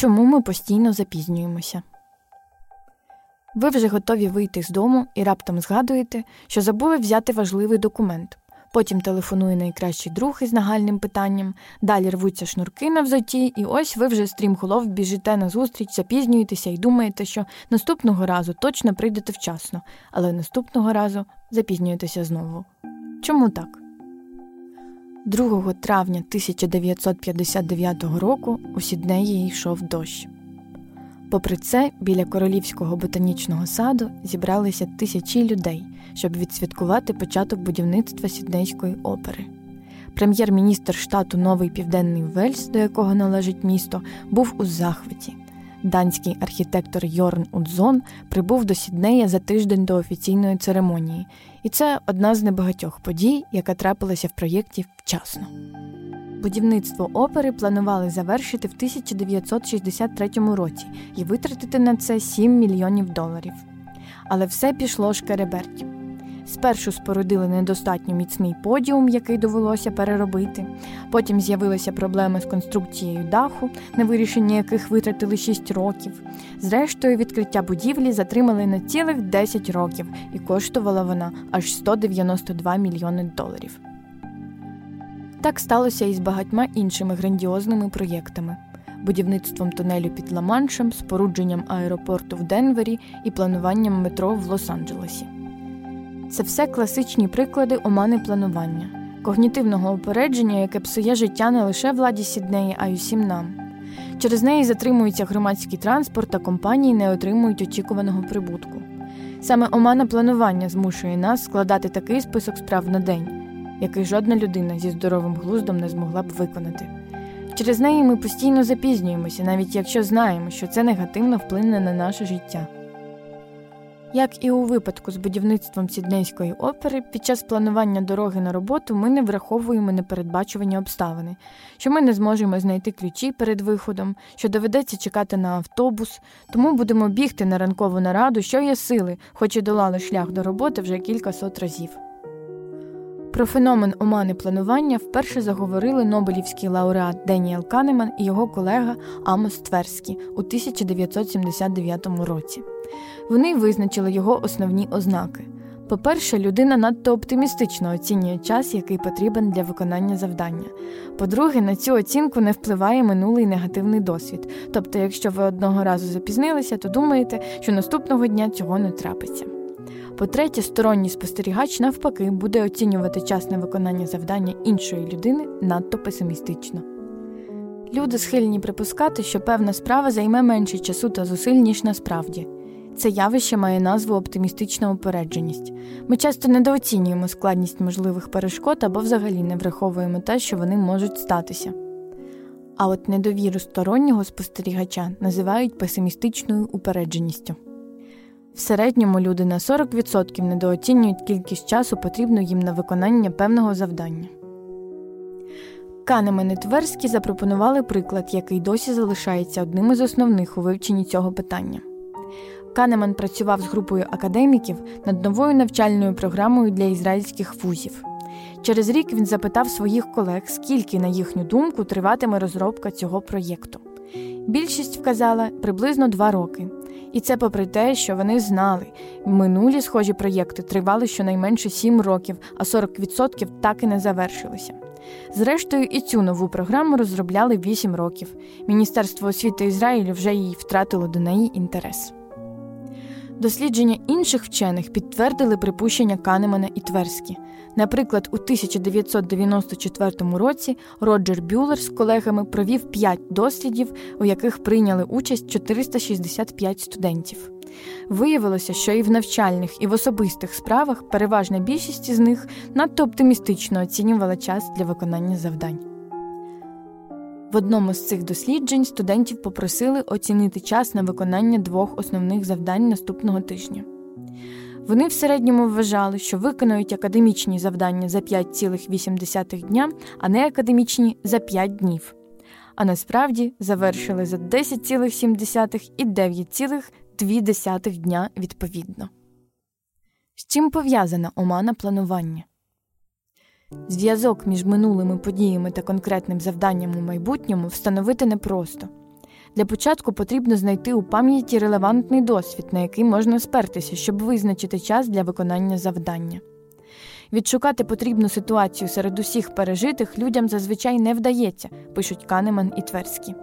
Чому ми постійно запізнюємося? Ви вже готові вийти з дому і раптом згадуєте, що забули взяти важливий документ. Потім телефонує найкращий друг із нагальним питанням, далі рвуться шнурки на взоті, і ось ви вже стрімголов біжите на зустріч, запізнюєтеся і думаєте, що наступного разу точно прийдете вчасно, але наступного разу запізнюєтеся знову. Чому так? 2 травня 1959 року у Сіднеї йшов дощ. Попри це, біля королівського ботанічного саду зібралися тисячі людей, щоб відсвяткувати початок будівництва Сіднейської опери. Прем'єр-міністр штату Новий Південний Вельс, до якого належить місто, був у захваті. Данський архітектор Йорн Удзон прибув до Сіднея за тиждень до офіційної церемонії, і це одна з небагатьох подій, яка трапилася в проєкті вчасно. Будівництво опери планували завершити в 1963 році і витратити на це 7 мільйонів доларів. Але все пішло шкереберть. Спершу спорудили недостатньо міцний подіум, який довелося переробити. Потім з'явилися проблеми з конструкцією даху, на вирішення яких витратили 6 років. Зрештою, відкриття будівлі затримали на цілих 10 років, і коштувала вона аж 192 мільйони доларів. Так сталося і з багатьма іншими грандіозними проєктами. Будівництвом тунелю під Ла-Маншем, спорудженням аеропорту в Денвері і плануванням метро в Лос-Анджелесі. Це все класичні приклади омани планування, когнітивного опередження, яке псує життя не лише владі Сіднеї, а й усім нам. Через неї затримується громадський транспорт та компанії не отримують очікуваного прибутку. Саме омана планування змушує нас складати такий список справ на день, який жодна людина зі здоровим глуздом не змогла б виконати. Через неї ми постійно запізнюємося, навіть якщо знаємо, що це негативно вплине на наше життя. Як і у випадку з будівництвом Сіднейської опери, під час планування дороги на роботу ми не враховуємо непередбачувані обставини, що ми не зможемо знайти ключі перед виходом, що доведеться чекати на автобус, тому будемо бігти на ранкову нараду, що є сили, хоч і долали шлях до роботи вже кілька сот разів. Про феномен омани планування вперше заговорили Нобелівський лауреат Деніел Канеман і його колега Амос Тверський у 1979 році. Вони визначили його основні ознаки. По-перше, людина надто оптимістично оцінює час, який потрібен для виконання завдання. По-друге, на цю оцінку не впливає минулий негативний досвід. Тобто, якщо ви одного разу запізнилися, то думаєте, що наступного дня цього не трапиться. По-третє, сторонній спостерігач, навпаки, буде оцінювати час на виконання завдання іншої людини надто песимістично. Люди схильні припускати, що певна справа займе менше часу та зусиль, ніж насправді. Це явище має назву оптимістична упередженість. Ми часто недооцінюємо складність можливих перешкод або взагалі не враховуємо те, що вони можуть статися. А от недовіру стороннього спостерігача називають песимістичною упередженістю. В середньому люди на 40% недооцінюють кількість часу, потрібну їм на виконання певного завдання. Канемен і Тверські запропонували приклад, який досі залишається одним із основних у вивченні цього питання. Канеман працював з групою академіків над новою навчальною програмою для ізраїльських вузів. Через рік він запитав своїх колег, скільки, на їхню думку, триватиме розробка цього проєкту. Більшість вказала приблизно два роки. І це попри те, що вони знали, минулі схожі проєкти тривали щонайменше сім років, а 40% так і не завершилися. Зрештою, і цю нову програму розробляли вісім років. Міністерство освіти Ізраїлю вже її втратило до неї інтерес. Дослідження інших вчених підтвердили припущення Канемана і Тверські. Наприклад, у 1994 році Роджер Бюлер з колегами провів 5 дослідів, у яких прийняли участь 465 студентів. Виявилося, що і в навчальних, і в особистих справах переважна більшість із них надто оптимістично оцінювала час для виконання завдань. В одному з цих досліджень студентів попросили оцінити час на виконання двох основних завдань наступного тижня. Вони в середньому вважали, що виконують академічні завдання за 5,8 дня, а не академічні за 5 днів. А насправді завершили за 10,7 і 9,2 дня відповідно. З чим пов'язана омана планування? Зв'язок між минулими подіями та конкретним завданням у майбутньому встановити непросто. Для початку потрібно знайти у пам'яті релевантний досвід, на який можна спертися, щоб визначити час для виконання завдання. Відшукати потрібну ситуацію серед усіх пережитих людям зазвичай не вдається, пишуть Канеман і Тверські.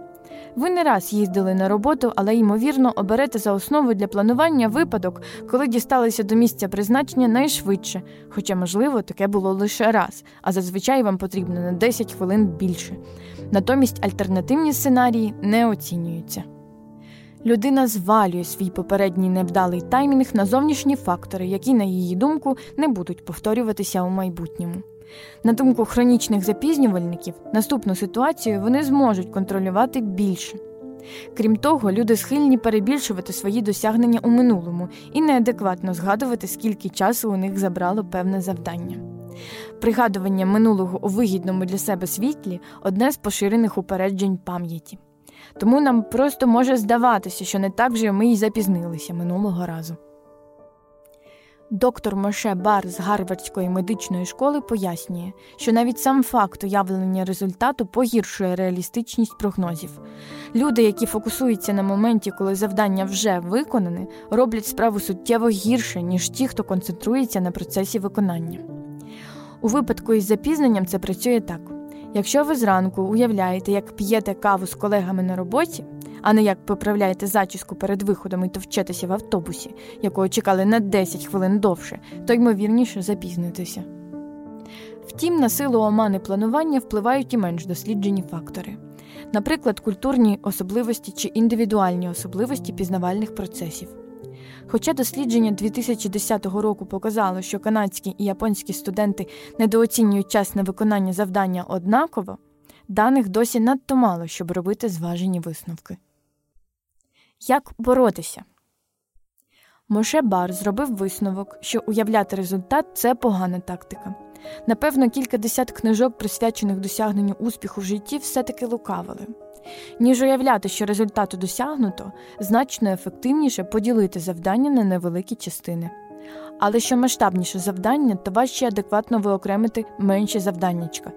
Ви не раз їздили на роботу, але ймовірно оберете за основу для планування випадок, коли дісталися до місця призначення найшвидше, хоча, можливо, таке було лише раз, а зазвичай вам потрібно на 10 хвилин більше. Натомість альтернативні сценарії не оцінюються. Людина звалює свій попередній невдалий таймінг на зовнішні фактори, які, на її думку, не будуть повторюватися у майбутньому. На думку хронічних запізнювальників, наступну ситуацію вони зможуть контролювати більше. Крім того, люди схильні перебільшувати свої досягнення у минулому і неадекватно згадувати, скільки часу у них забрало певне завдання. Пригадування минулого у вигідному для себе світлі одне з поширених упереджень пам'яті. Тому нам просто може здаватися, що не так вже ми й запізнилися минулого разу. Доктор Моше Бар з Гарвардської медичної школи пояснює, що навіть сам факт уявлення результату погіршує реалістичність прогнозів. Люди, які фокусуються на моменті, коли завдання вже виконане, роблять справу суттєво гірше, ніж ті, хто концентрується на процесі виконання. У випадку із запізненням це працює так. Якщо ви зранку уявляєте, як п'єте каву з колегами на роботі, а не як поправляєте зачіску перед виходом і товчетеся в автобусі, якого чекали на 10 хвилин довше, то ймовірніше запізнитися. Втім, на силу омани планування впливають і менш досліджені фактори, наприклад, культурні особливості чи індивідуальні особливості пізнавальних процесів. Хоча дослідження 2010 року показало, що канадські і японські студенти недооцінюють час на виконання завдання однаково, даних досі надто мало, щоб робити зважені висновки. Як боротися? Моше Бар зробив висновок, що уявляти результат це погана тактика. Напевно, кілька десят книжок, присвячених досягненню успіху в житті, все-таки лукавили. Ніж уявляти, що результату досягнуто, значно ефективніше поділити завдання на невеликі частини. Але що масштабніше завдання, то важче адекватно виокремити менші завданнячка.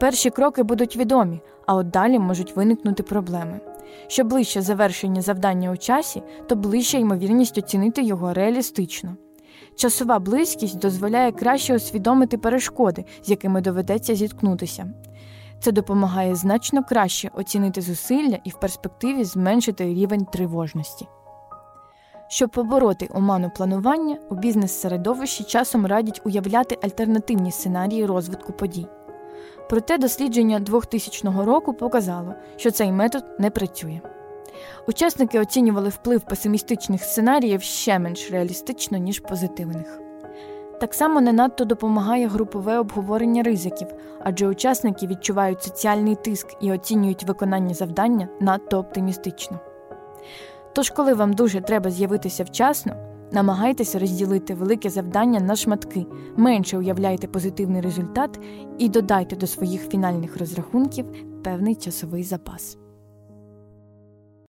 Перші кроки будуть відомі, а от далі можуть виникнути проблеми. Що ближче завершення завдання у часі, то ближча ймовірність оцінити його реалістично. Часова близькість дозволяє краще усвідомити перешкоди, з якими доведеться зіткнутися. Це допомагає значно краще оцінити зусилля і в перспективі зменшити рівень тривожності. Щоб побороти оману планування, у бізнес-середовищі часом радять уявляти альтернативні сценарії розвитку подій. Проте дослідження 2000 року показало, що цей метод не працює. Учасники оцінювали вплив песимістичних сценаріїв ще менш реалістично, ніж позитивних. Так само не надто допомагає групове обговорення ризиків, адже учасники відчувають соціальний тиск і оцінюють виконання завдання надто оптимістично. Тож, коли вам дуже треба з'явитися вчасно, намагайтеся розділити велике завдання на шматки, менше уявляйте позитивний результат і додайте до своїх фінальних розрахунків певний часовий запас.